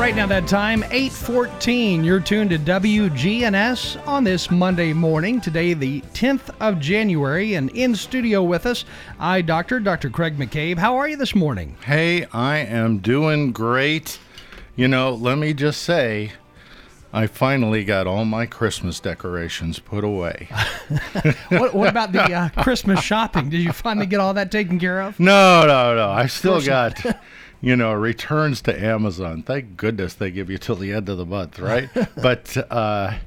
Right now, that time, 814. You're tuned to WGNS on this Monday morning, today, the 10th of January. And in studio with us, I, Doctor, Dr. Craig McCabe. How are you this morning? Hey, I am doing great. You know, let me just say, I finally got all my Christmas decorations put away. what, what, about the uh, Christmas shopping? Did you finally get all that taken care of? No, no, no. I still got you know, returns to Amazon. Thank goodness they give you till the end of the month, right? but uh,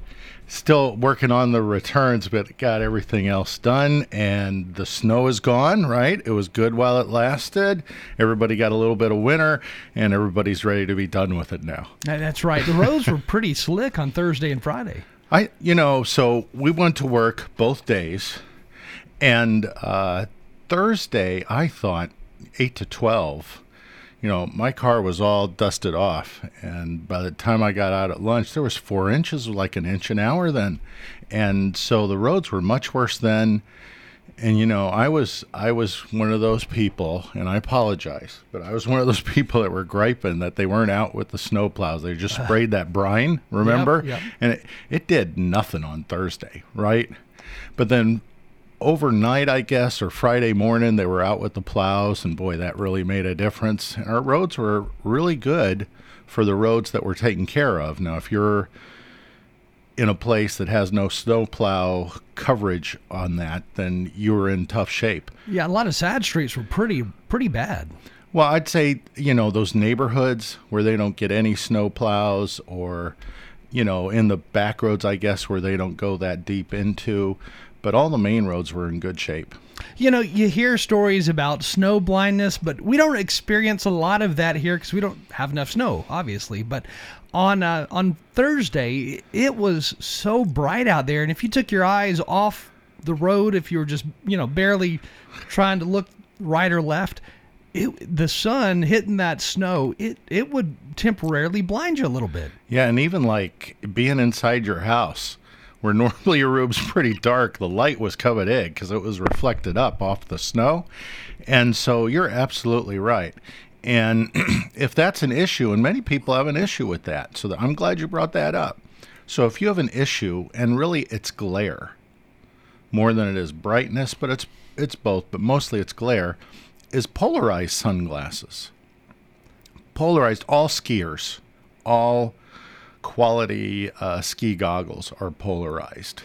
still working on the returns, but got everything else done. And the snow is gone, right? It was good while it lasted. Everybody got a little bit of winter, and everybody's ready to be done with it now. That's right. The roads were pretty slick on Thursday and Friday. I, you know, so we went to work both days, and uh, Thursday I thought eight to twelve you know, my car was all dusted off, and by the time I got out at lunch, there was four inches, like an inch an hour then, and so the roads were much worse then. And you know, I was I was one of those people, and I apologize, but I was one of those people that were griping that they weren't out with the snow plows. They just sprayed that brine, remember? Yep, yep. And it, it did nothing on Thursday, right? But then overnight, I guess, or Friday morning, they were out with the plows, and boy, that really made a difference. And our roads were really good for the roads that were taken care of. Now, if you're in a place that has no snowplow coverage on that, then you're in tough shape. Yeah, a lot of sad streets were pretty pretty bad. Well, I'd say you know those neighborhoods where they don't get any snowplows, or you know in the back roads, I guess where they don't go that deep into but all the main roads were in good shape. You know, you hear stories about snow blindness, but we don't experience a lot of that here because we don't have enough snow, obviously. But on uh, on Thursday, it was so bright out there, and if you took your eyes off the road, if you were just you know barely trying to look right or left, it, the sun hitting that snow, it it would temporarily blind you a little bit. Yeah, and even like being inside your house where normally your room's pretty dark, the light was coming in because it was reflected up off the snow. And so you're absolutely right. And if that's an issue, and many people have an issue with that, so I'm glad you brought that up. So if you have an issue, and really it's glare more than it is brightness, but it's it's both, but mostly it's glare, is polarized sunglasses. Polarized, all skiers, all quality uh, ski goggles are polarized.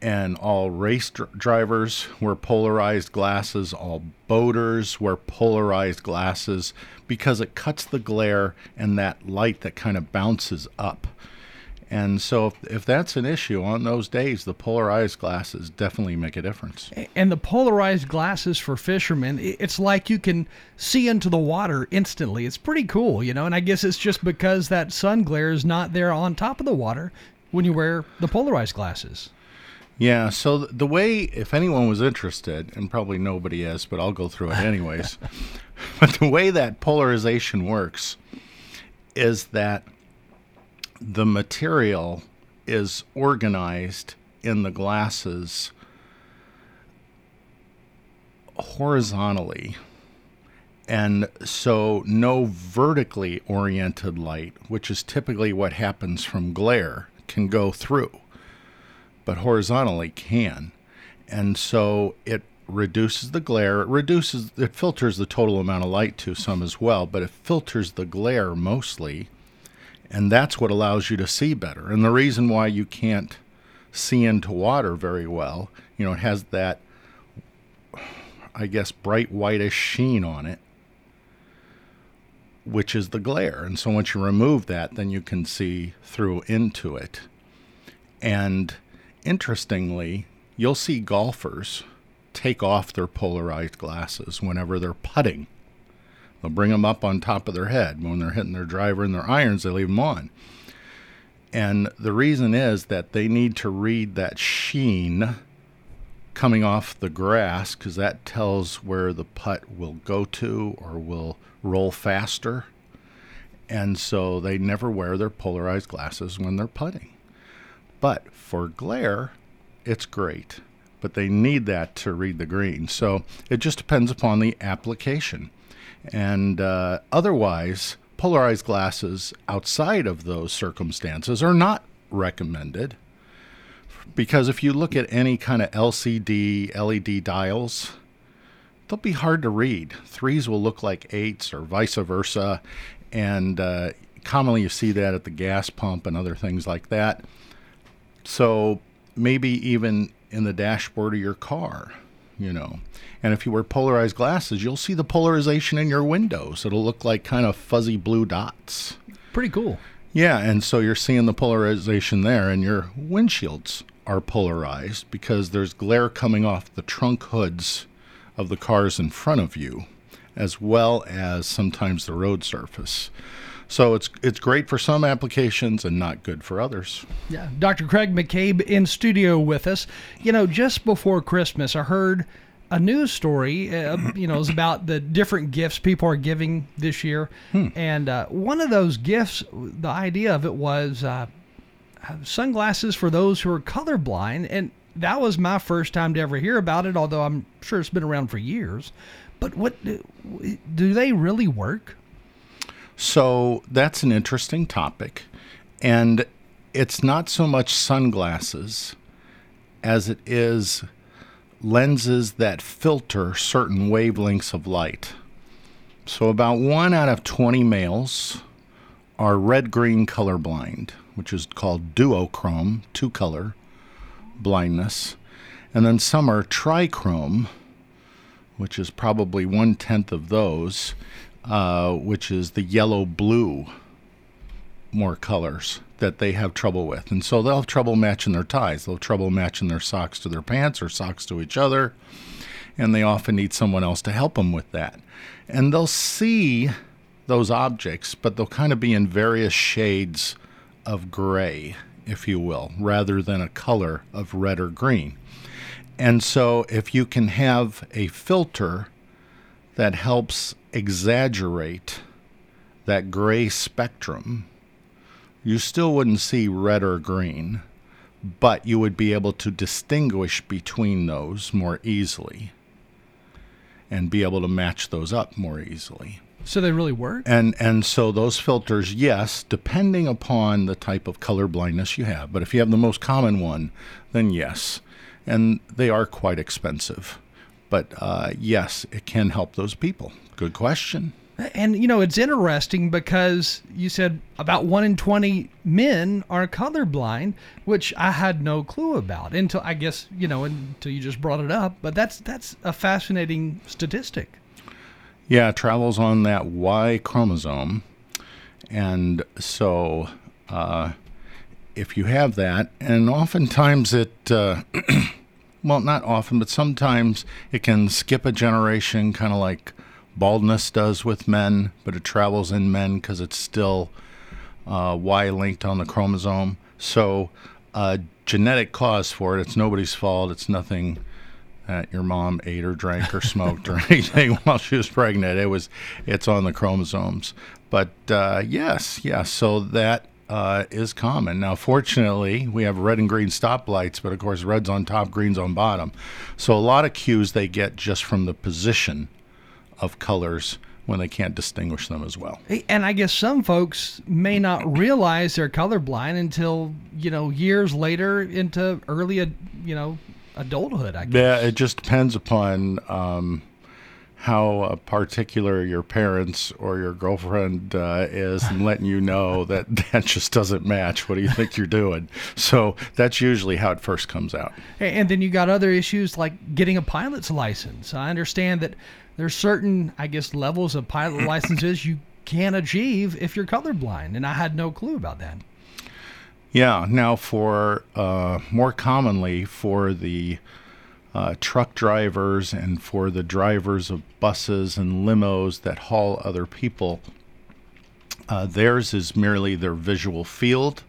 And all race dr- drivers wear polarized glasses, all boaters wear polarized glasses because it cuts the glare and that light that kind of bounces up. And so, if, if that's an issue on those days, the polarized glasses definitely make a difference. And the polarized glasses for fishermen, it's like you can see into the water instantly. It's pretty cool, you know. And I guess it's just because that sun glare is not there on top of the water when you wear the polarized glasses. Yeah, so the way, if anyone was interested, and probably nobody is, but I'll go through it anyways. but the way that polarization works is that the material is organized in the glasses horizontally. And so, no vertically oriented light, which is typically what happens from glare, can go through, but horizontally can. And so, it reduces the glare. It reduces, it filters the total amount of light to some as well, but it filters the glare mostly and that's what allows you to see better. And the reason why you can't see into water very well, you know, it has that, I guess, bright whitish sheen on it, which is the glare. And so once you remove that, then you can see through into it. And interestingly, you'll see golfers take off their polarized glasses whenever they're putting They'll bring them up on top of their head. When they're hitting their driver and their irons, they leave them on. And the reason is that they need to read that sheen coming off the grass because that tells where the putt will go to or will roll faster. And so they never wear their polarized glasses when they're putting. But for glare, it's great. But they need that to read the green. So it just depends upon the application. And uh, otherwise, polarized glasses outside of those circumstances are not recommended because if you look at any kind of LCD, LED dials, they'll be hard to read. Threes will look like eights or vice versa. And uh, commonly you see that at the gas pump and other things like that. So maybe even in the dashboard of your car, you know. And if you wear polarized glasses, you'll see the polarization in your windows. It'll look like kind of fuzzy blue dots. Pretty cool. Yeah, and so you're seeing the polarization there, and your windshields are polarized because there's glare coming off the trunk hoods of the cars in front of you, as well as sometimes the road surface. So it's it's great for some applications and not good for others. Yeah, Dr. Craig McCabe in studio with us. You know, just before Christmas, I heard a news story. Uh, you know, was about the different gifts people are giving this year, and uh, one of those gifts, the idea of it was uh, sunglasses for those who are colorblind, and that was my first time to ever hear about it. Although I'm sure it's been around for years. But what do they really work? So that's an interesting topic. And it's not so much sunglasses as it is lenses that filter certain wavelengths of light. So about one out of 20 males are red green colorblind, which is called duochrome, two color blindness. And then some are trichrome, which is probably one tenth of those, uh, which is the yellow blue more colors that they have trouble with. And so they'll have trouble matching their ties. They'll have trouble matching their socks to their pants or socks to each other. And they often need someone else to help them with that. And they'll see those objects, but they'll kind of be in various shades of gray, if you will, rather than a color of red or green. And so if you can have a filter that helps exaggerate that gray spectrum, you still wouldn't see red or green, but you would be able to distinguish between those more easily and be able to match those up more easily. So they really work? And and so those filters, yes, depending upon the type of color blindness you have, but if you have the most common one, then yes. And they are quite expensive. But uh, yes, it can help those people. Good question. And you know, it's interesting because you said about one in twenty men are colorblind, which I had no clue about until I guess you know until you just brought it up. But that's that's a fascinating statistic. Yeah, travels on that Y chromosome, and so uh, if you have that, and oftentimes it. Uh, well, not often, but sometimes it can skip a generation, kind of like baldness does with men, but it travels in men because it's still uh, Y linked on the chromosome. So, uh, genetic cause for it. It's nobody's fault. It's nothing that your mom ate or drank or smoked or anything while she was pregnant. It was, it's on the chromosomes. But uh, yes, yes. So that uh, is common. Now, fortunately, we have red and green stoplights, but of course, red's on top, green's on bottom. So, a lot of cues they get just from the position of colors when they can't distinguish them as well. And I guess some folks may not realize they're colorblind until you know years later into early, you know, adulthood. I guess. Yeah, it just depends upon um, how uh, particular your parents or your girlfriend uh, is and letting you know that that just doesn't match. What do you think you're doing? So that's usually how it first comes out. And then you got other issues like getting a pilot's license. I understand that there's certain, I guess, levels of pilot licenses you can't achieve if you're colorblind, and I had no clue about that. Yeah. Now, for uh, more commonly for the uh, truck drivers and for the drivers of buses and limos that haul other people, uh, theirs is merely their visual field,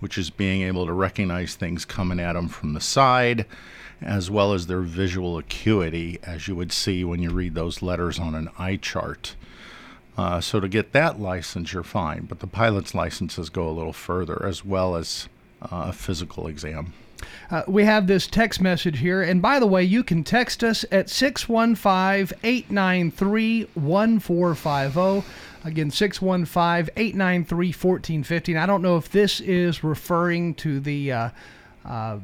which is being able to recognize things coming at them from the side, as well as their visual acuity, as you would see when you read those letters on an eye chart. Uh, so to get that license, you're fine, but the pilot's licenses go a little further, as well as uh, a physical exam. Uh, we have this text message here. And by the way, you can text us at 615 893 1450. Again, 615 893 1415. I don't know if this is referring to the uh, uh,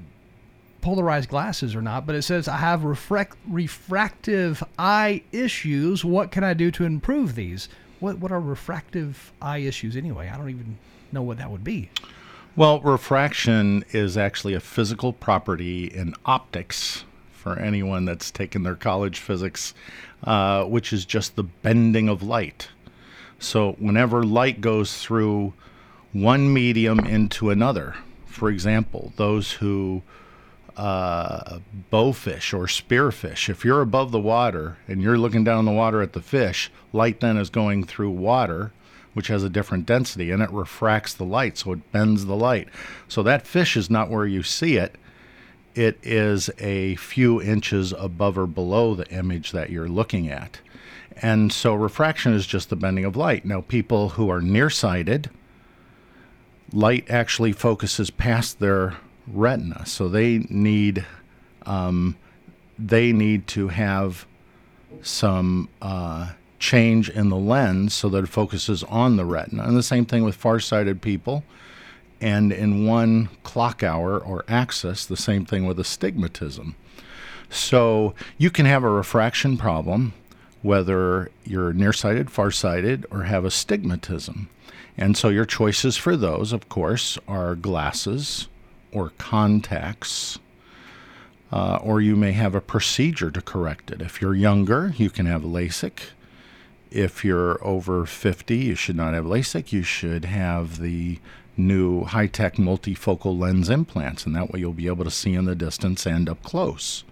polarized glasses or not, but it says, I have refract- refractive eye issues. What can I do to improve these? What, what are refractive eye issues anyway? I don't even know what that would be. Well, refraction is actually a physical property in optics for anyone that's taken their college physics, uh, which is just the bending of light. So, whenever light goes through one medium into another, for example, those who uh, bowfish or spearfish, if you're above the water and you're looking down the water at the fish, light then is going through water which has a different density, and it refracts the light, so it bends the light. So that fish is not where you see it. It is a few inches above or below the image that you're looking at. And so refraction is just the bending of light. Now, people who are nearsighted, light actually focuses past their retina, so they need um, they need to have some uh, change in the lens so that it focuses on the retina. And the same thing with farsighted people. And in one clock hour or axis, the same thing with astigmatism. So you can have a refraction problem whether you're nearsighted, farsighted, or have astigmatism. And so your choices for those, of course, are glasses or contacts. Uh, or you may have a procedure to correct it. If you're younger, you can have LASIK if you're over 50, you should not have LASIK. You should have the new high tech multifocal lens implants, and that way you'll be able to see in the distance and up close.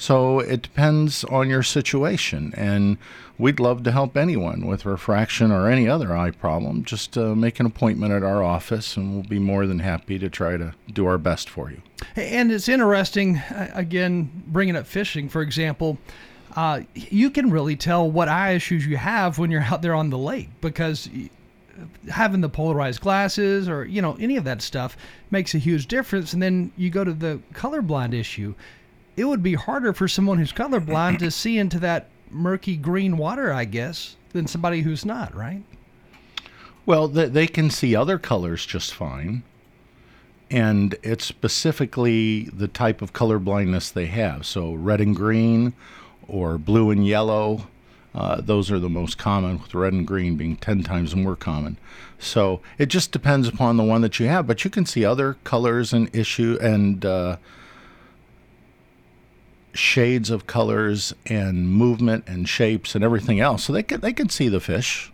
So it depends on your situation, and we'd love to help anyone with refraction or any other eye problem. Just uh, make an appointment at our office, and we'll be more than happy to try to do our best for you. And it's interesting, uh, again, bringing up fishing, for example uh, you can really tell what eye issues you have when you're out there on the lake because having the polarized glasses or you know any of that stuff makes a huge difference and then you go to the colorblind issue it would be harder for someone who's colorblind to see into that murky green water i guess than somebody who's not right well they can see other colors just fine and it's specifically the type of color blindness they have so red and green or blue and yellow. Uh, those are the most common, with red and green being 10 times more common. So it just depends upon the one that you have, but you can see other colors and issue and uh, shades of colors and movement and shapes and everything else. So they can they can see the fish.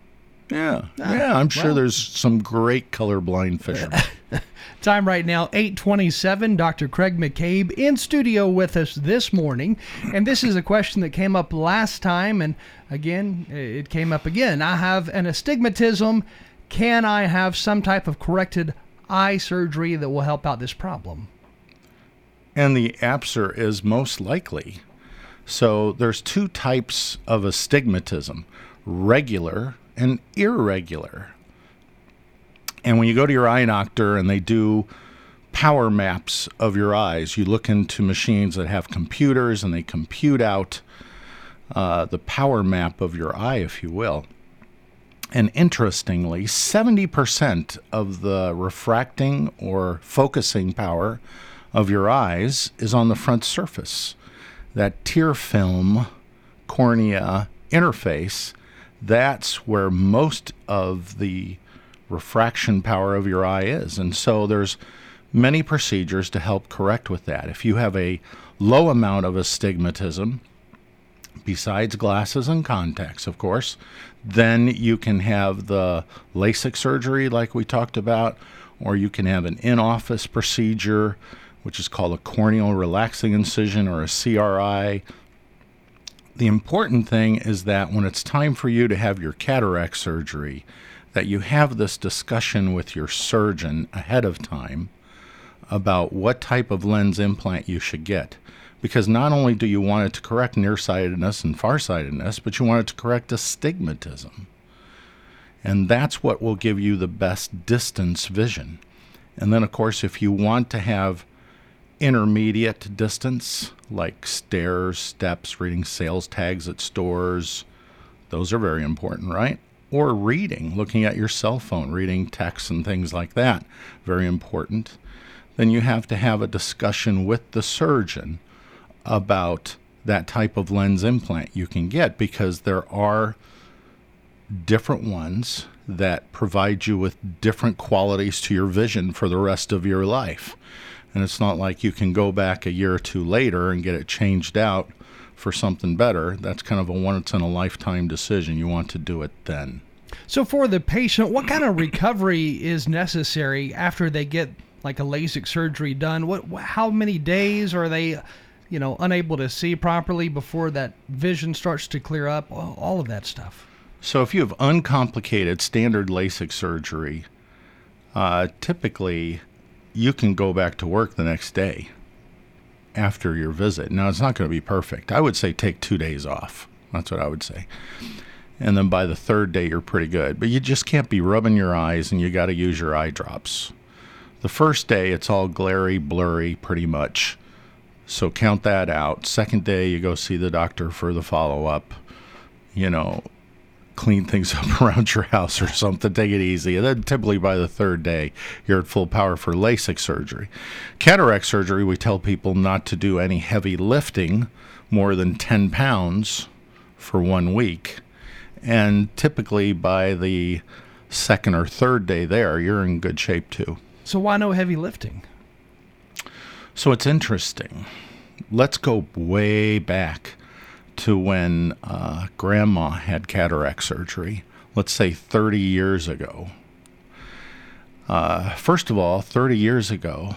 Yeah, ah, yeah. I'm sure well. there's some great colorblind fishermen. Time right now, 827. Dr. Craig McCabe in studio with us this morning. And this is a question that came up last time. And again, it came up again. I have an astigmatism. Can I have some type of corrected eye surgery that will help out this problem? And the answer is most likely. So there's two types of astigmatism regular and irregular. And when you go to your eye doctor and they do power maps of your eyes, you look into machines that have computers and they compute out uh, the power map of your eye, if you will. And interestingly, 70% of the refracting or focusing power of your eyes is on the front surface. That tear film cornea interface, that's where most of the refraction power of your eye is. And so there's many procedures to help correct with that. If you have a low amount of astigmatism, besides glasses and contacts, of course, then you can have the LASIK surgery, like we talked about, or you can have an in office procedure, which is called a corneal relaxing incision or a CRI. The important thing is that when it's time for you to have your cataract surgery, that you have this discussion with your surgeon ahead of time about what type of lens implant you should get. Because not only do you want it to correct nearsightedness and farsightedness, but you want it to correct astigmatism. And that's what will give you the best distance vision. And then, of course, if you want to have intermediate distance, like stairs, steps, reading sales tags at stores, those are very important, right? Or reading, looking at your cell phone, reading texts and things like that, very important. Then you have to have a discussion with the surgeon about that type of lens implant you can get because there are different ones that provide you with different qualities to your vision for the rest of your life. And it's not like you can go back a year or two later and get it changed out for something better. That's kind of a once in a lifetime decision. You want to do it then. So for the patient, what kind of recovery is necessary after they get like a LASIK surgery done? What how many days are they you know, unable to see properly before that vision starts to clear up, all of that stuff. So, if you have uncomplicated standard LASIK surgery, uh, typically you can go back to work the next day after your visit. Now, it's not going to be perfect. I would say take two days off. That's what I would say. And then by the third day, you're pretty good. But you just can't be rubbing your eyes and you got to use your eye drops. The first day, it's all glary, blurry, pretty much. So count that out. Second day, you go see the doctor for the follow up. You know, clean things up around your house or something. Take it easy. And then typically by the third day, you're at full power for LASIK surgery. Cataract surgery, we tell people not to do any heavy lifting more than 10 pounds for one week. And typically by the second or third day there, you're in good shape too. So why no heavy lifting? So it's interesting. Let's go way back to when uh, grandma had cataract surgery, let's say 30 years ago. Uh, first of all, 30 years ago,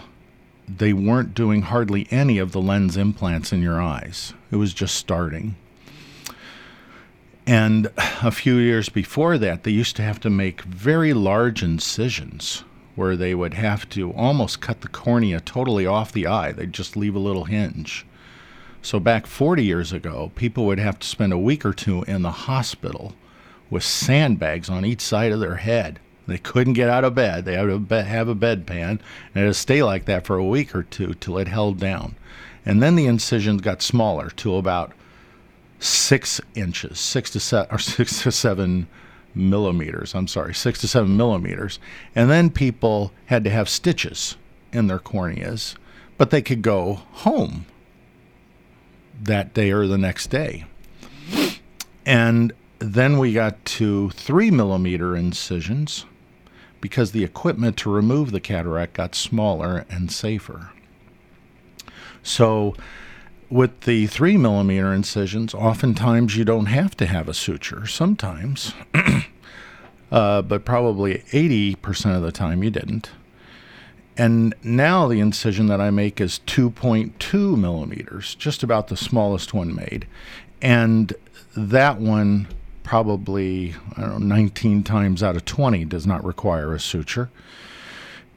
they weren't doing hardly any of the lens implants in your eyes. It was just starting. And a few years before that, they used to have to make very large incisions where they would have to almost cut the cornea totally off the eye. They'd just leave a little hinge. So back 40 years ago, people would have to spend a week or two in the hospital with sandbags on each side of their head. They couldn't get out of bed. They had to have a bedpan and it had to stay like that for a week or two till it held down. And then the incisions got smaller to about six inches, six to seven, or six to seven millimeters. I'm sorry, six to seven millimeters. And then people had to have stitches in their corneas, but they could go home that day or the next day. And then we got to three millimeter incisions because the equipment to remove the cataract got smaller and safer. So, with the three millimeter incisions, oftentimes you don't have to have a suture. Sometimes, uh, but probably 80% of the time you didn't. And now the incision that I make is 2.2 millimeters, just about the smallest one made. And that one, probably, I don't know, 19 times out of 20 does not require a suture.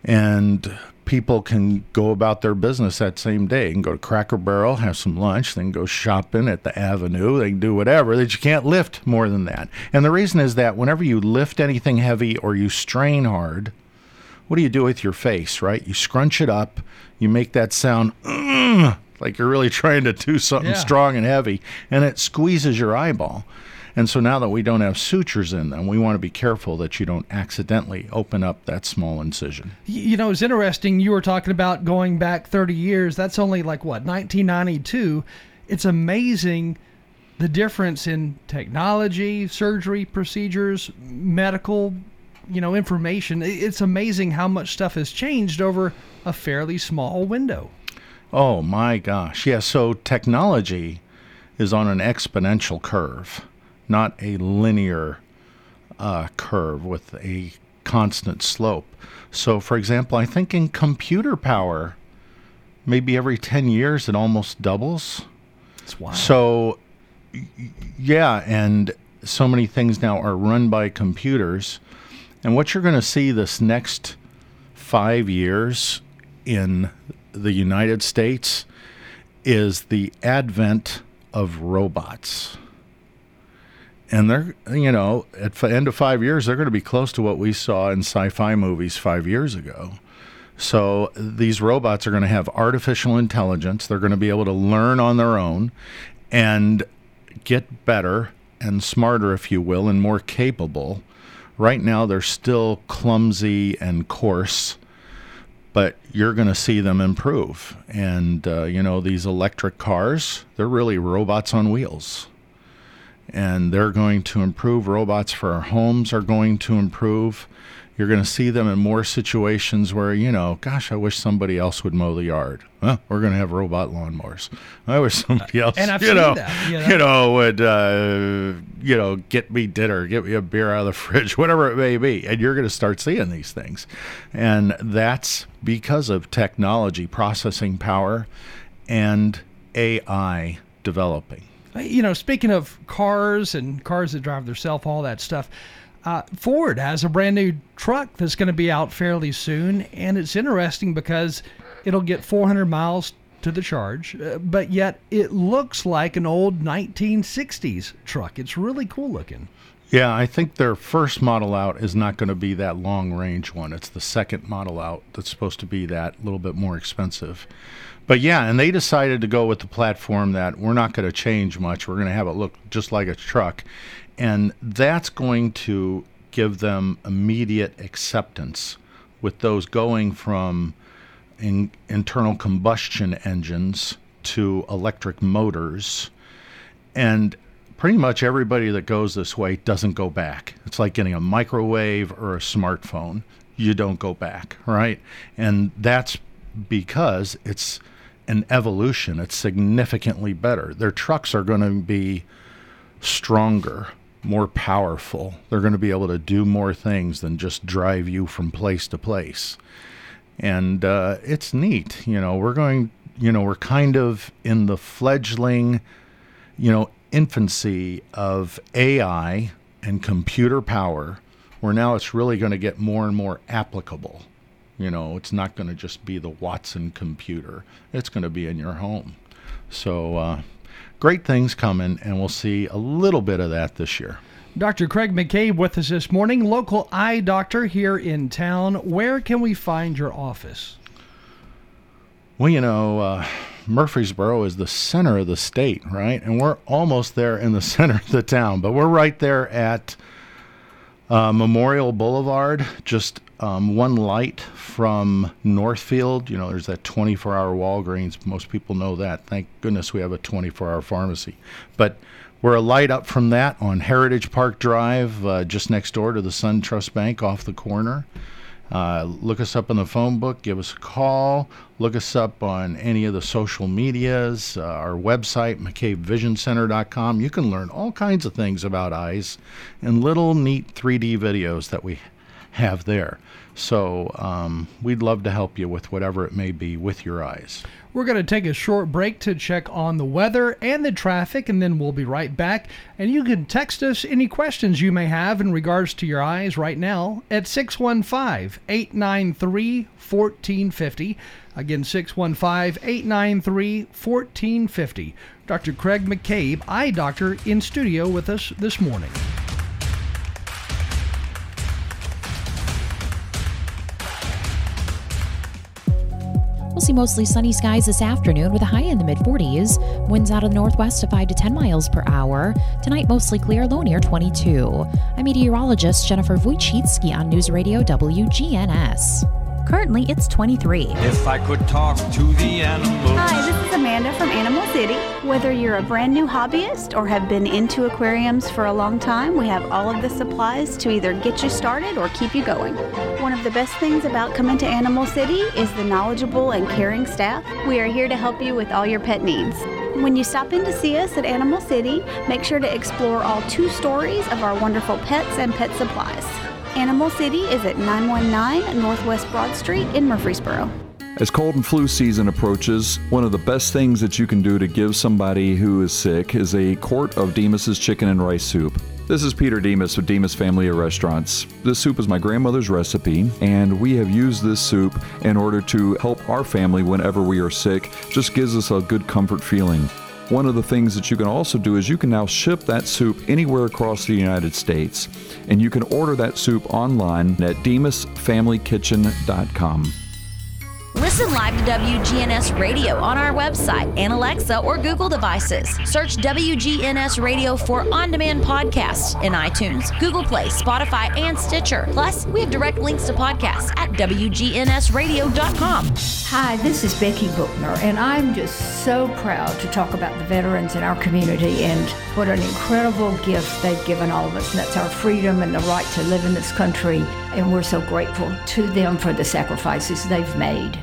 And people can go about their business that same day and go to Cracker Barrel, have some lunch, then go shopping at the Avenue. They can do whatever. That you can't lift more than that. And the reason is that whenever you lift anything heavy or you strain hard, what do you do with your face, right? You scrunch it up, you make that sound mm, like you're really trying to do something Yeah. strong and heavy, and it squeezes your eyeball. And so now that we don't have sutures in them, we want to be careful that you don't accidentally open up that small incision. You know, it's interesting. You were talking about going back 30 years. That's only like what 1992. It's amazing the difference in technology, surgery procedures, medical, you know, information. It's amazing how much stuff has changed over a fairly small window. Oh my gosh. Yeah, so technology is on an exponential curve, not a linear uh, curve with a constant slope. So, for example, I think in computer power, maybe every 10 years it almost doubles. It's wild. So, yeah, and so many things now are run by computers. And what you're going to see this next five years in the United States is the advent of robots. And they're, you know, at the end of five years, they're going to be close to what we saw in sci fi movies five years ago. So these robots are going to have artificial intelligence. They're going to be able to learn on their own and get better and smarter, if you will, and more capable. Right now, they're still clumsy and coarse, but you're going to see them improve. And, uh, you know, these electric cars, they're really robots on wheels. And they're going to improve. Robots for our homes are going to improve. You're going to see them in more situations where, you know, gosh, I wish somebody else would mow the yard. Well, we're going to have robot lawnmowers. I wish somebody else, And I've you know, that, you know. you know, would, uh, you know, get me dinner, get me a beer out of the fridge, whatever it may be. And you're going to start seeing these things. And that's because of technology, processing power, and AI developing. You know, speaking of cars and cars that drive themselves, all that stuff, uh, Ford has a brand new truck that's going to be out fairly soon, and it's interesting because it'll get 400 miles to the charge, uh, but yet it looks like an old 1960s truck. It's really cool looking. Yeah, I think their first model out is not going to be that long range one. It's the second model out that's supposed to be that little bit more expensive. But yeah, and they decided to go with the platform that we're not going to change much. We're going to have it look just like a truck. And that's going to give them immediate acceptance with those going from in, internal combustion engines to electric motors. And pretty much everybody that goes this way doesn't go back. It's like getting a microwave or a smartphone. You don't go back, right? And that's because it's an evolution. It's significantly better. Their trucks are going to be stronger, more powerful. They're going to be able to do more things than just drive you from place to place. And uh, it's neat. You know, we're going, you know, we're kind of in the fledgling, you know, infancy of AI and computer power, where now it's really going to get more and more applicable. You know, it's not going to just be the Watson computer, it's going to be in your home. So, uh, great things coming, and we'll see a little bit of that this year. Dr. Craig McCabe with us this morning, local eye doctor here in town. Where can we find your office? Well, you know, uh, Murfreesboro is the center of the state, right? And we're almost there in the center of the town, but we're right there at uh, Memorial Boulevard, just um, one light from Northfield. You know, there's that 24 hour Walgreens. Most people know that. Thank goodness we have a 24 hour pharmacy. But we're a light up from that on Heritage Park Drive, uh, just next door to the Sun Trust Bank off the corner. Uh, look us up in the phone book, give us a call, look us up on any of the social medias, uh, our website, McCabeVisionCenter.com. You can learn all kinds of things about eyes and little neat 3D videos that we have there. So um, we'd love to help you with whatever it may be with your eyes. We're going to take a short break to check on the weather and the traffic, and then we'll be right back. And you can text us any questions you may have in regards to your eyes right now at 615 893 1450. Again, 615 893 1450. Dr. Craig McCabe, eye doctor, in studio with us this morning. See mostly sunny skies this afternoon with a high in the mid 40s. Winds out of the northwest to 5 to 10 miles per hour. Tonight, mostly clear, low near 22. I'm meteorologist Jennifer Wojcicki on News Radio WGNS. Currently, it's 23. If I could talk to the animals. Hi, this is Amanda from Animal City. Whether you're a brand new hobbyist or have been into aquariums for a long time, we have all of the supplies to either get you started or keep you going. One of the best things about coming to Animal City is the knowledgeable and caring staff. We are here to help you with all your pet needs. When you stop in to see us at Animal City, make sure to explore all two stories of our wonderful pets and pet supplies. Animal City is at 919 Northwest Broad Street in Murfreesboro. As cold and flu season approaches, one of the best things that you can do to give somebody who is sick is a quart of Demos's chicken and rice soup. This is Peter Demos with Demos Family of Restaurants. This soup is my grandmother's recipe, and we have used this soup in order to help our family whenever we are sick. Just gives us a good comfort feeling. One of the things that you can also do is you can now ship that soup anywhere across the United States, and you can order that soup online at demosfamilykitchen.com. Listen live to WGNS Radio on our website and Alexa or Google devices. Search WGNS Radio for on demand podcasts in iTunes, Google Play, Spotify, and Stitcher. Plus, we have direct links to podcasts at WGNSradio.com. Hi, this is Becky Bookner, and I'm just so proud to talk about the veterans in our community and what an incredible gift they've given all of us. And that's our freedom and the right to live in this country. And we're so grateful to them for the sacrifices they've made.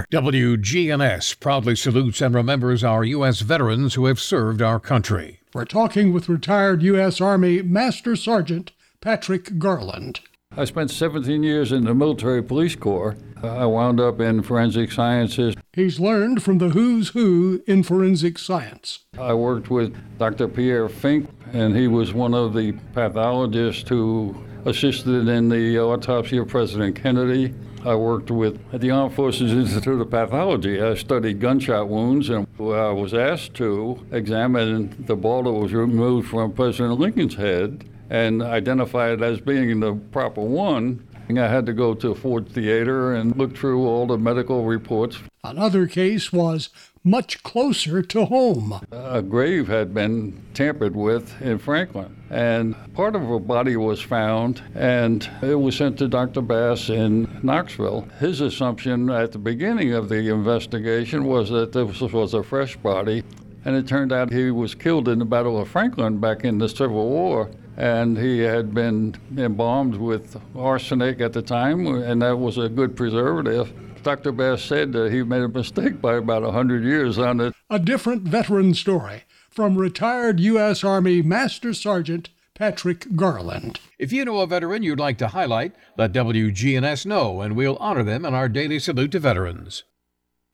WGNS proudly salutes and remembers our U.S. veterans who have served our country. We're talking with retired U.S. Army Master Sergeant Patrick Garland. I spent 17 years in the military police corps. I wound up in forensic sciences. He's learned from the who's who in forensic science. I worked with Dr. Pierre Finck, and he was one of the pathologists who assisted in the autopsy of President Kennedy. I worked with at the Armed Forces Institute of Pathology. I studied gunshot wounds, and I was asked to examine the ball that was removed from President Lincoln's head and identify it as being the proper one. I had to go to Ford Theater and look through all the medical reports. Another case was much closer to home. A grave had been tampered with in Franklin, and part of her body was found, and it was sent to Dr. Bass in Knoxville. His assumption at the beginning of the investigation was that this was a fresh body, and it turned out he was killed in the Battle of Franklin back in the Civil War. And he had been embalmed with arsenic at the time, and that was a good preservative. Dr. Bass said that he made a mistake by about 100 years on it. A different veteran story from retired U.S. Army Master Sergeant Patrick Garland. If you know a veteran you'd like to highlight, let WGNS know, and we'll honor them in our daily salute to veterans.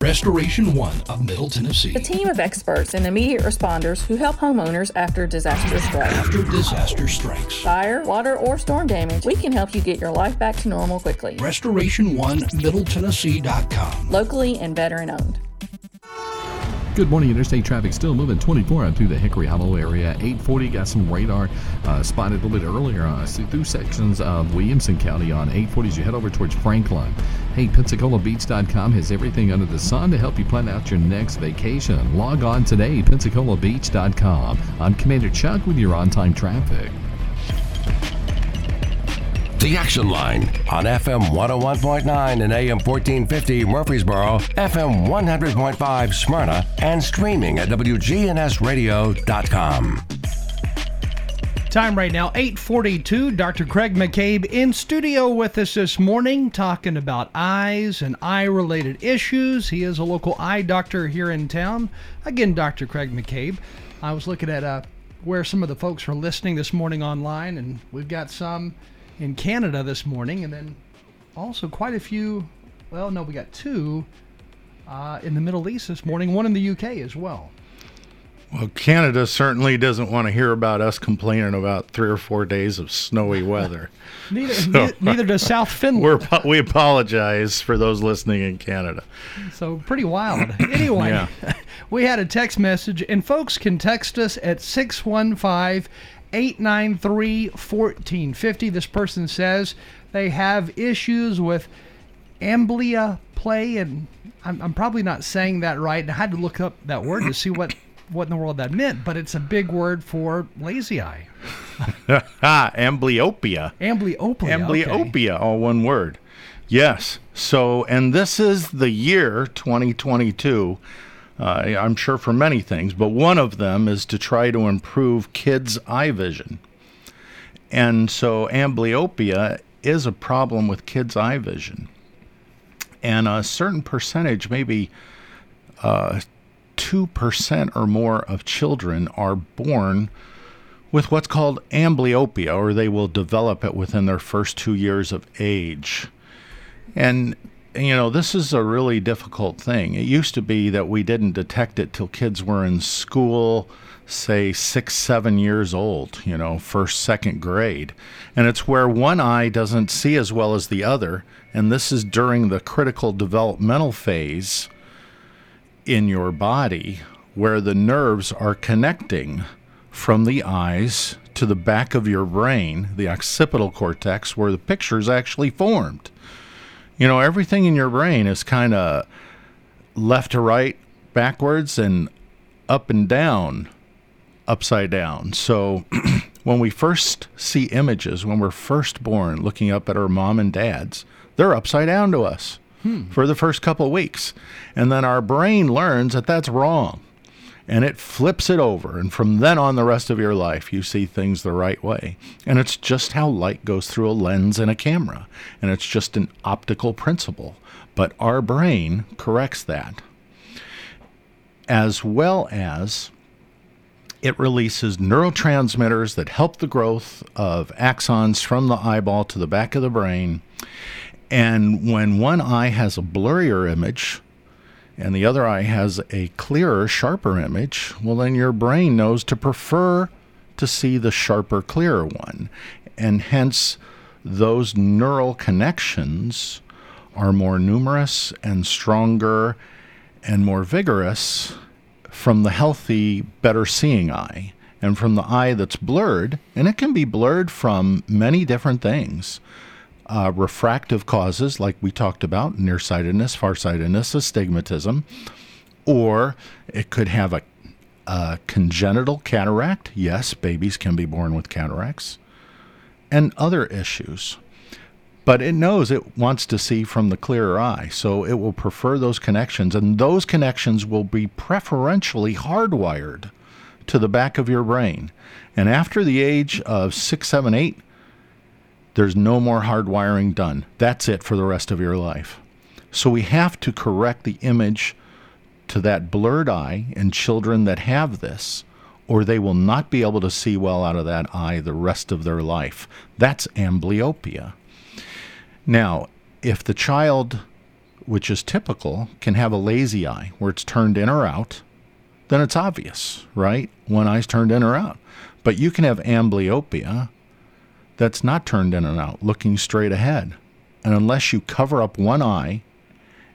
Restoration One of Middle Tennessee. A team of experts and immediate responders who help homeowners after disaster strikes. After disaster strikes. Fire, water, or storm damage, we can help you get your life back to normal quickly. Restoration One Middle MiddleTennessee.com. Locally and veteran owned. Good morning. Interstate traffic still moving 24 on through the Hickory Hollow area. 840 got some radar uh, spotted a little bit earlier uh, through sections of Williamson County on 840 as you head over towards Franklin. Hey, PensacolaBeach.com has everything under the sun to help you plan out your next vacation. Log on today, PensacolaBeach.com. I'm Commander Chuck with your on time traffic. The Action Line on FM 101.9 and AM 1450 Murfreesboro, FM 100.5 Smyrna, and streaming at WGNSradio.com. Time right now, 842. Dr. Craig McCabe in studio with us this morning talking about eyes and eye-related issues. He is a local eye doctor here in town. Again, Dr. Craig McCabe. I was looking at uh, where some of the folks are listening this morning online, and we've got some in Canada this morning, and then also quite a few. Well, no, we got two uh, in the Middle East this morning, one in the UK as well. Well, Canada certainly doesn't want to hear about us complaining about three or four days of snowy weather. neither, so, neither, neither, does South Finland. we apologize for those listening in Canada. So pretty wild. Anyway, yeah. we had a text message, and folks can text us at 615 893 1450. This person says they have issues with amblia play, and I'm, I'm probably not saying that right. I had to look up that word to see what what in the world that meant, but it's a big word for lazy eye. amblyopia. Amblyopia. Amblyopia, okay. all one word. Yes. So, and this is the year 2022. Uh, I'm sure for many things, but one of them is to try to improve kids' eye vision. And so amblyopia is a problem with kids' eye vision. And a certain percentage, maybe uh, 2% or more of children are born with what's called amblyopia, or they will develop it within their first two years of age. And, you know, this is a really difficult thing. It used to be that we didn't detect it till kids were in school, say six, seven years old, you know, first, second grade. And it's where one eye doesn't see as well as the other. And this is during the critical developmental phase in your body where the nerves are connecting from the eyes to the back of your brain, the occipital cortex, where the picture is actually formed. You know, everything in your brain is kind of left to right, backwards, and up and down, upside down. So when we first see images, when we're first born, looking up at our mom and dads, they're upside down to us Hmm. for the first couple of weeks. And then our brain learns that that's wrong and it flips it over. And from then on, the rest of your life, you see things the right way. And it's just how light goes through a lens in a camera. And it's just an optical principle. But our brain corrects that, as well as it releases neurotransmitters that help the growth of axons from the eyeball to the back of the brain. And when one eye has a blurrier image, and the other eye has a clearer, sharper image, well, then your brain knows to prefer to see the sharper, clearer one. And hence, those neural connections are more numerous and stronger and more vigorous from the healthy, better seeing eye. And from the eye that's blurred, and it can be blurred from many different things uh, refractive causes, like we talked about, nearsightedness, farsightedness, astigmatism, or it could have a, a congenital cataract. Yes, babies can be born with cataracts, and other issues. But it knows it wants to see from the clearer eye, so it will prefer those connections, and those connections will be preferentially hardwired to the back of your brain. And after the age of six, seven, eight, there's no more hardwiring done. That's it for the rest of your life. So we have to correct the image to that blurred eye in children that have this, or they will not be able to see well out of that eye the rest of their life. That's amblyopia. Now, if the child, which is typical, can have a lazy eye where it's turned in or out, then it's obvious, right? One eye's turned in or out. But you can have amblyopia that's not turned in and out, looking straight ahead. And unless you cover up one eye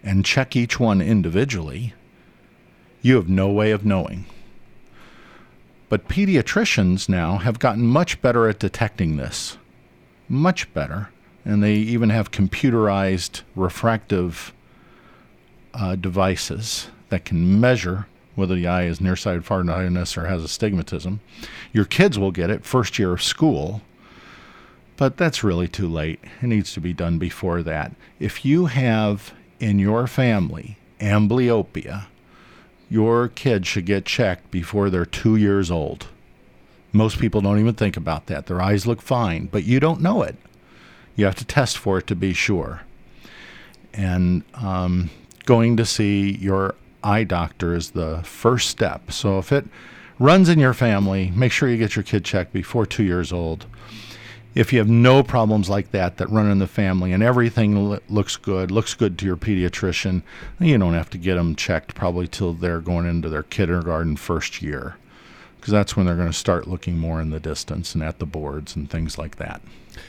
and check each one individually, you have no way of knowing. But pediatricians now have gotten much better at detecting this. Much better. And they even have computerized refractive uh, devices that can measure whether the eye is nearsighted, farsightedness, or has astigmatism. Your kids will get it first year of school but that's really too late. It needs to be done before that. If you have in your family amblyopia, your kid should get checked before they're two years old. Most people don't even think about that. Their eyes look fine, but you don't know it. You have to test for it to be sure. And um, going to see your eye doctor is the first step. So if it runs in your family, make sure you get your kid checked before two years old if you have no problems like that that run in the family and everything lo- looks good, looks good to your pediatrician, you don't have to get them checked probably till they're going into their kindergarten first year. Because that's when they're going to start looking more in the distance and at the boards and things like that.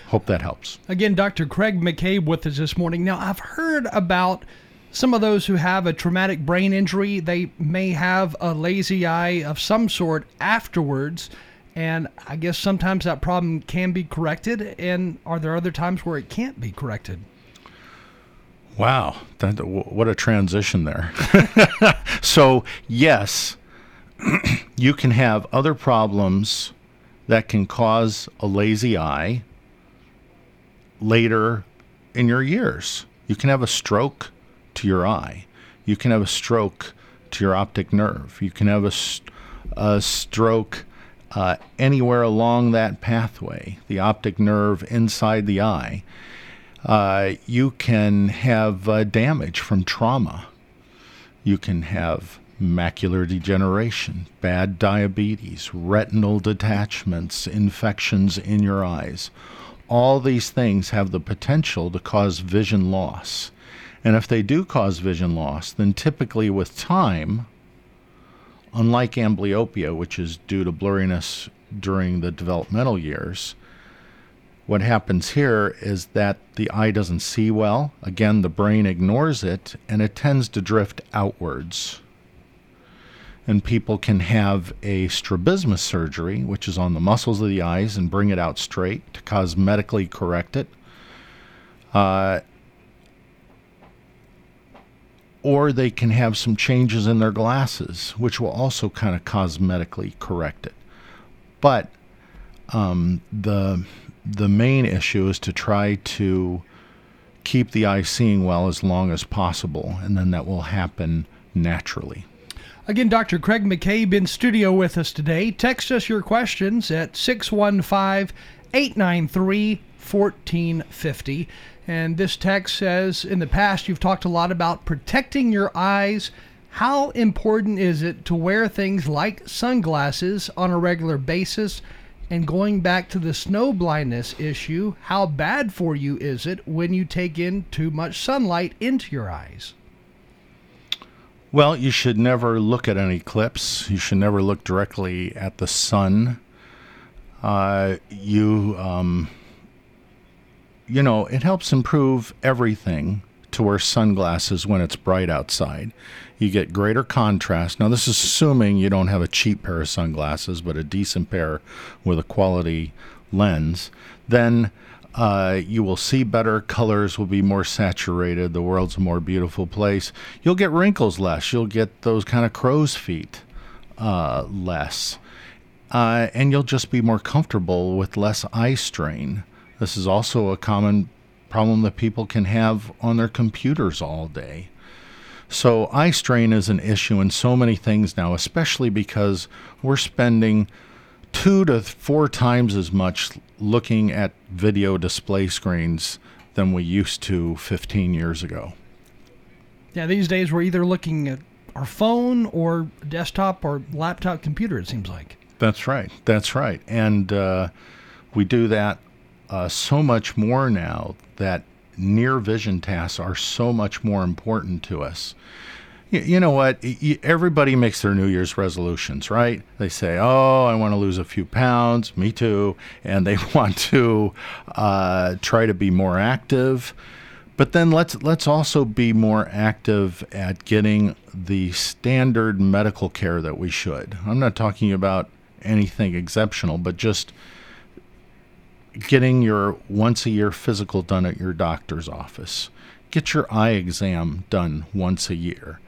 Hope that helps. Again, Dr. Craig McCabe with us this morning. Now, I've heard about some of those who have a traumatic brain injury, they may have a lazy eye of some sort afterwards. And I guess sometimes that problem can be corrected. And are there other times where it can't be corrected? Wow, that, what a transition there. so, yes, you can have other problems that can cause a lazy eye later in your years. You can have a stroke to your eye. You can have a stroke to your optic nerve. You can have a, a stroke uh, anywhere along that pathway, the optic nerve inside the eye, uh, you can have uh, damage from trauma. You can have macular degeneration, bad diabetes, retinal detachments, infections in your eyes. All these things have the potential to cause vision loss. And if they do cause vision loss, then typically with time, unlike amblyopia, which is due to blurriness during the developmental years, what happens here is that the eye doesn't see well. Again, the brain ignores it and it tends to drift outwards. And people can have a strabismus surgery, which is on the muscles of the eyes, and bring it out straight to cosmetically correct it. Uh, or they can have some changes in their glasses, which will also kind of cosmetically correct it. But um, the the main issue is to try to keep the eye seeing well as long as possible, and then that will happen naturally. Again, Dr. Craig McCabe in studio with us today. Text us your questions at 615 893 1450. And this text says In the past, you've talked a lot about protecting your eyes. How important is it to wear things like sunglasses on a regular basis? And going back to the snow blindness issue, how bad for you is it when you take in too much sunlight into your eyes? Well, you should never look at an eclipse. You should never look directly at the sun. Uh, you, um, you know, it helps improve everything to wear sunglasses when it's bright outside. You get greater contrast. Now, this is assuming you don't have a cheap pair of sunglasses, but a decent pair with a quality lens. Then uh, you will see better. Colors will be more saturated. The world's a more beautiful place. You'll get wrinkles less. You'll get those kind of crow's feet uh, less. Uh, and you'll just be more comfortable with less eye strain. This is also a common problem that people can have on their computers all day. So, eye strain is an issue in so many things now, especially because we're spending two to four times as much looking at video display screens than we used to 15 years ago. Yeah, these days we're either looking at our phone or desktop or laptop computer, it seems like. That's right. That's right. And uh, we do that uh, so much more now that near vision tasks are so much more important to us. You, you know what? Everybody makes their New Year's resolutions, right? They say, "Oh, I want to lose a few pounds." Me too, and they want to uh, try to be more active. But then let's let's also be more active at getting the standard medical care that we should. I'm not talking about anything exceptional, but just getting your once a year physical done at your doctor's office. Get your eye exam done once a year.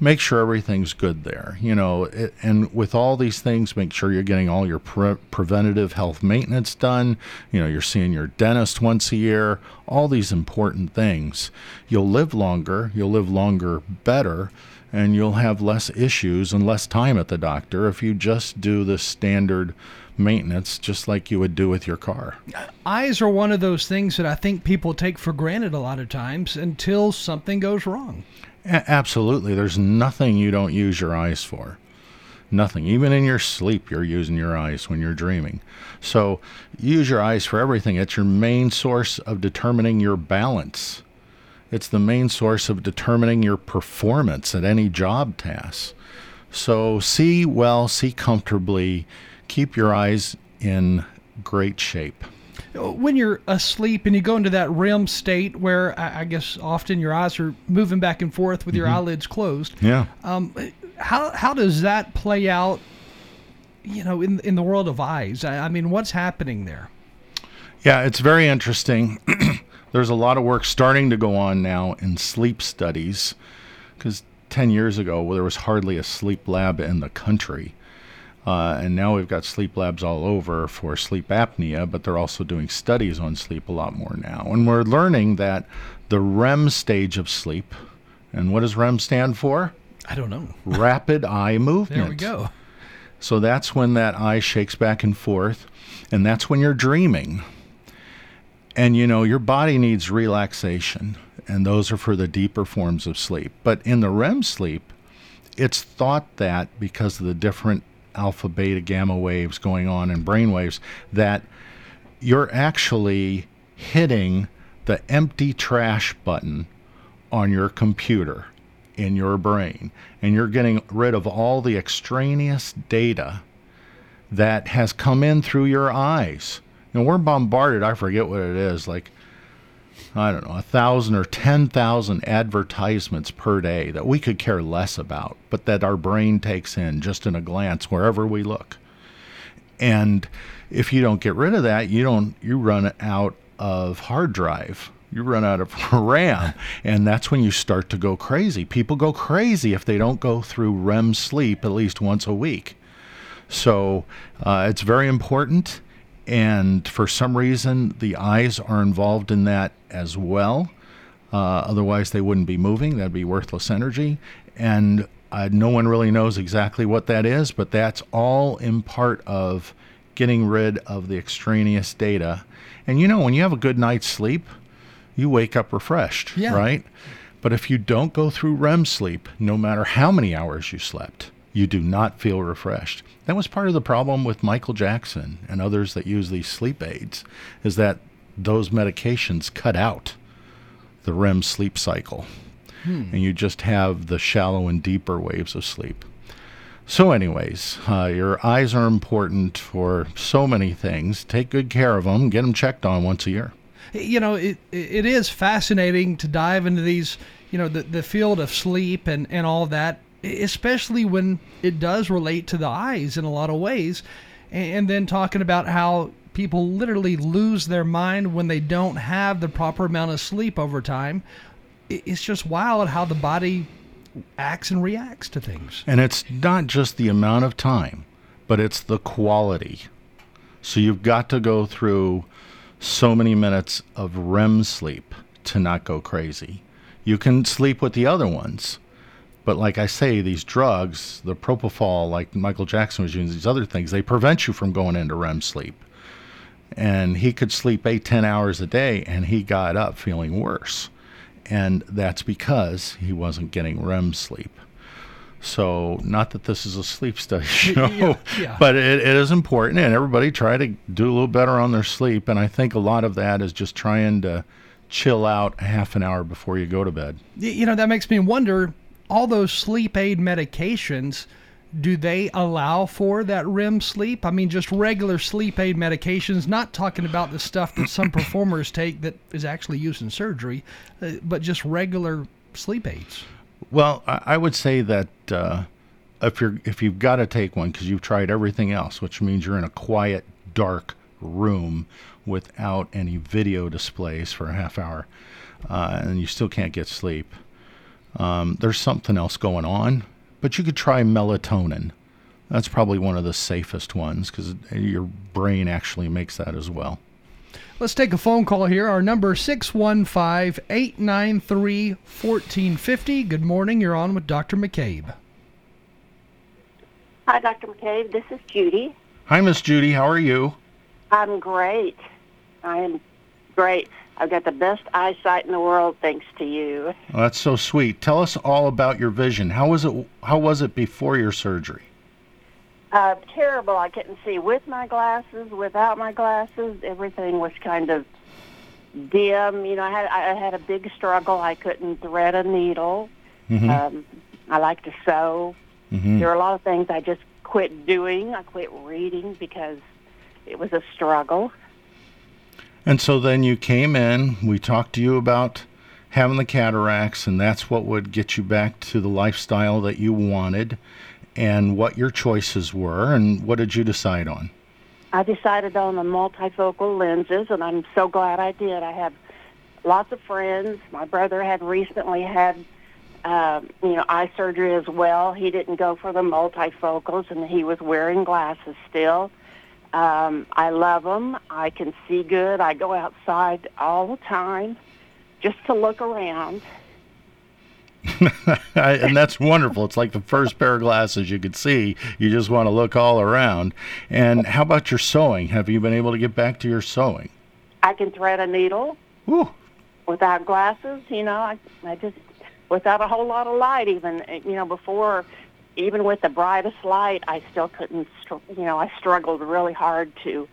Make sure everything's good there. You know, it, and with all these things, make sure you're getting all your pre- preventative health maintenance done. You know, you're seeing your dentist once a year. All these important things. You'll live longer. You'll live longer better and you'll have less issues and less time at the doctor if you just do the standard maintenance just like you would do with your car. Eyes are one of those things that I think people take for granted a lot of times until something goes wrong. A- absolutely. There's nothing you don't use your eyes for. Nothing. Even in your sleep, you're using your eyes when you're dreaming. So use your eyes for everything. It's your main source of determining your balance. It's the main source of determining your performance at any job task. So see well, see comfortably, keep your eyes in great shape. When you're asleep and you go into that REM state where I guess often your eyes are moving back and forth with your Mhm. eyelids closed. Yeah. Um, how how does that play out? You know, in in the world of eyes. I, I mean, what's happening there? Yeah, it's very interesting. There's a lot of work starting to go on now in sleep studies because 10 years ago well, there was hardly a sleep lab in the country. Uh, and now we've got sleep labs all over for sleep apnea, but they're also doing studies on sleep a lot more now. And we're learning that the REM stage of sleep, and what does REM stand for? I don't know. Rapid eye movement. There we go. So that's when that eye shakes back and forth, and that's when you're dreaming. And you know, your body needs relaxation, and those are for the deeper forms of sleep. But in the REM sleep, it's thought that because of the different alpha, beta, gamma waves going on in brain waves, that you're actually hitting the empty trash button on your computer in your brain and you're getting rid of all the extraneous data that has come in through your eyes. And we're bombarded, I forget what it is, like I don't know, a thousand or ten thousand advertisements per day that we could care less about, but that our brain takes in just in a glance wherever we look. And if you don't get rid of that, you don't you run out of hard drive. You run out of RAM, and that's when you start to go crazy. People go crazy if they don't go through REM sleep at least once a week. So uh, it's very important, and for some reason, the eyes are involved in that as well. Uh, otherwise, they wouldn't be moving. That'd be worthless energy. And uh, no one really knows exactly what that is, but that's all in part of getting rid of the extraneous data. And you know, when you have a good night's sleep, you wake up refreshed, Yeah. right? But if you don't go through REM sleep, no matter how many hours you slept, you do not feel refreshed. That was part of the problem with Michael Jackson and others that use these sleep aids, is that those medications cut out the REM sleep cycle. Hmm. And you just have the shallow and deeper waves of sleep. So, anyways, uh, your eyes are important for so many things. Take good care of them. Get them checked on once a year. you know it it is fascinating to dive into these you know the, the field of sleep and and all that especially when it does relate to the eyes in a lot of ways and, then talking about how people literally lose their mind when they don't have the proper amount of sleep over time it's just wild how the body acts and reacts to things And it's not just the amount of time, but it's the quality. So you've got to go through so many minutes of REM sleep to not go crazy. You can sleep with the other ones, but like I say, these drugs, the propofol, like Michael Jackson was using, these other things, they prevent you from going into REM sleep. And he could sleep eight, ten hours a day, and he got up feeling worse. And that's because he wasn't getting REM sleep. So, not that this is a sleep study show, Yeah, yeah. but it, it is important, and everybody try to do a little better on their sleep. And I think a lot of that is just trying to chill out a half an hour before you go to bed. You know that makes me wonder all those sleep aid medications do they allow for that REM sleep? I mean, just regular sleep aid medications, not talking about the stuff that some performers take that is actually used in surgery, uh, but just regular sleep aids. Well, I, I would say that uh, if you're if you've got to take one because you've tried everything else, which means you're in a quiet, dark room without any video displays for a half hour, uh, and you still can't get sleep. Um, there's something else going on, but you could try melatonin. That's probably one of the safest ones because your brain actually makes that as well. Let's take a phone call here. Our number 615-893-1450. Good morning. You're on with Dr. McCabe. Hi, Dr. McCabe. This is Judy. Hi, Miss Judy. How are you? I'm great. I am great. I've got the best eyesight in the world thanks to you. Well, that's so sweet. Tell us all about your vision. How was it? How was it before your surgery? Uh, terrible. I couldn't see with my glasses, without my glasses. Everything was kind of dim. You know, I had I had a big struggle. I couldn't thread a needle. Mhm. Um, I like to sew. Mhm. There are a lot of things I just quit doing. I quit reading because it was a struggle. And so then you came in. We talked to you about having the cataracts, and that's what would get you back to the lifestyle that you wanted, and what your choices were, and what did you decide on? I decided on the multifocal lenses, and I'm so glad I did. I have lots of friends. My brother had recently had, um, you know, eye surgery as well. He didn't go for the multifocals, and he was wearing glasses still. Um, I love them. I can see good. I go outside all the time just to look around. and that's wonderful. It's like the first pair of glasses you could see. You just want to look all around. And how about your sewing? Have you been able to get back to your sewing? I can thread a needle Ooh. without glasses. You know, I, I just without a whole lot of light. Even you know before, even with the brightest light, I still couldn't. str- You know, I struggled really hard to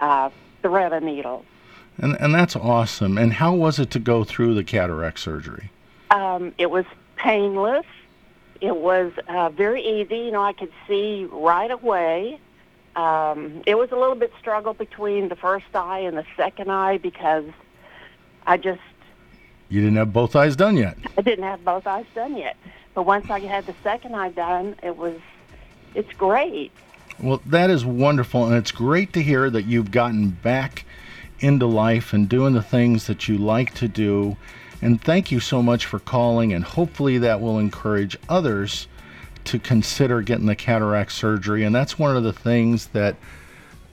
uh, thread a needle. And and that's awesome. And how was it to go through the cataract surgery? Um, it was painless. It was uh, very easy. You know, I could see right away. Um, it was a little bit struggle between the first eye and the second eye because I just You didn't have both eyes done yet. I didn't have both eyes done yet. But once I had the second eye done, it was it's great. Well, that is wonderful, and it's great to hear that you've gotten back into life and doing the things that you like to do. And thank you so much for calling, and hopefully that will encourage others to consider getting the cataract surgery. And that's one of the things that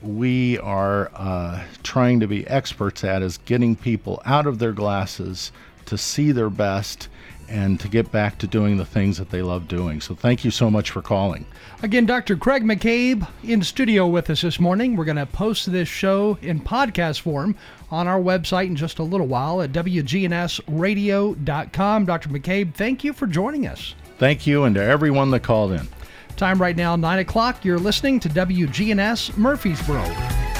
we are uh, trying to be experts at is getting people out of their glasses to see their best and to get back to doing the things that they love doing. So thank you so much for calling. Again, Dr. Craig McCabe in studio with us this morning. We're going to post this show in podcast form on our website in just a little while at WGNSradio.com. Dr. McCabe, thank you for joining us. Thank you, and to everyone that called in. Time right now, 9 o'clock. You're listening to WGNS Murfreesboro.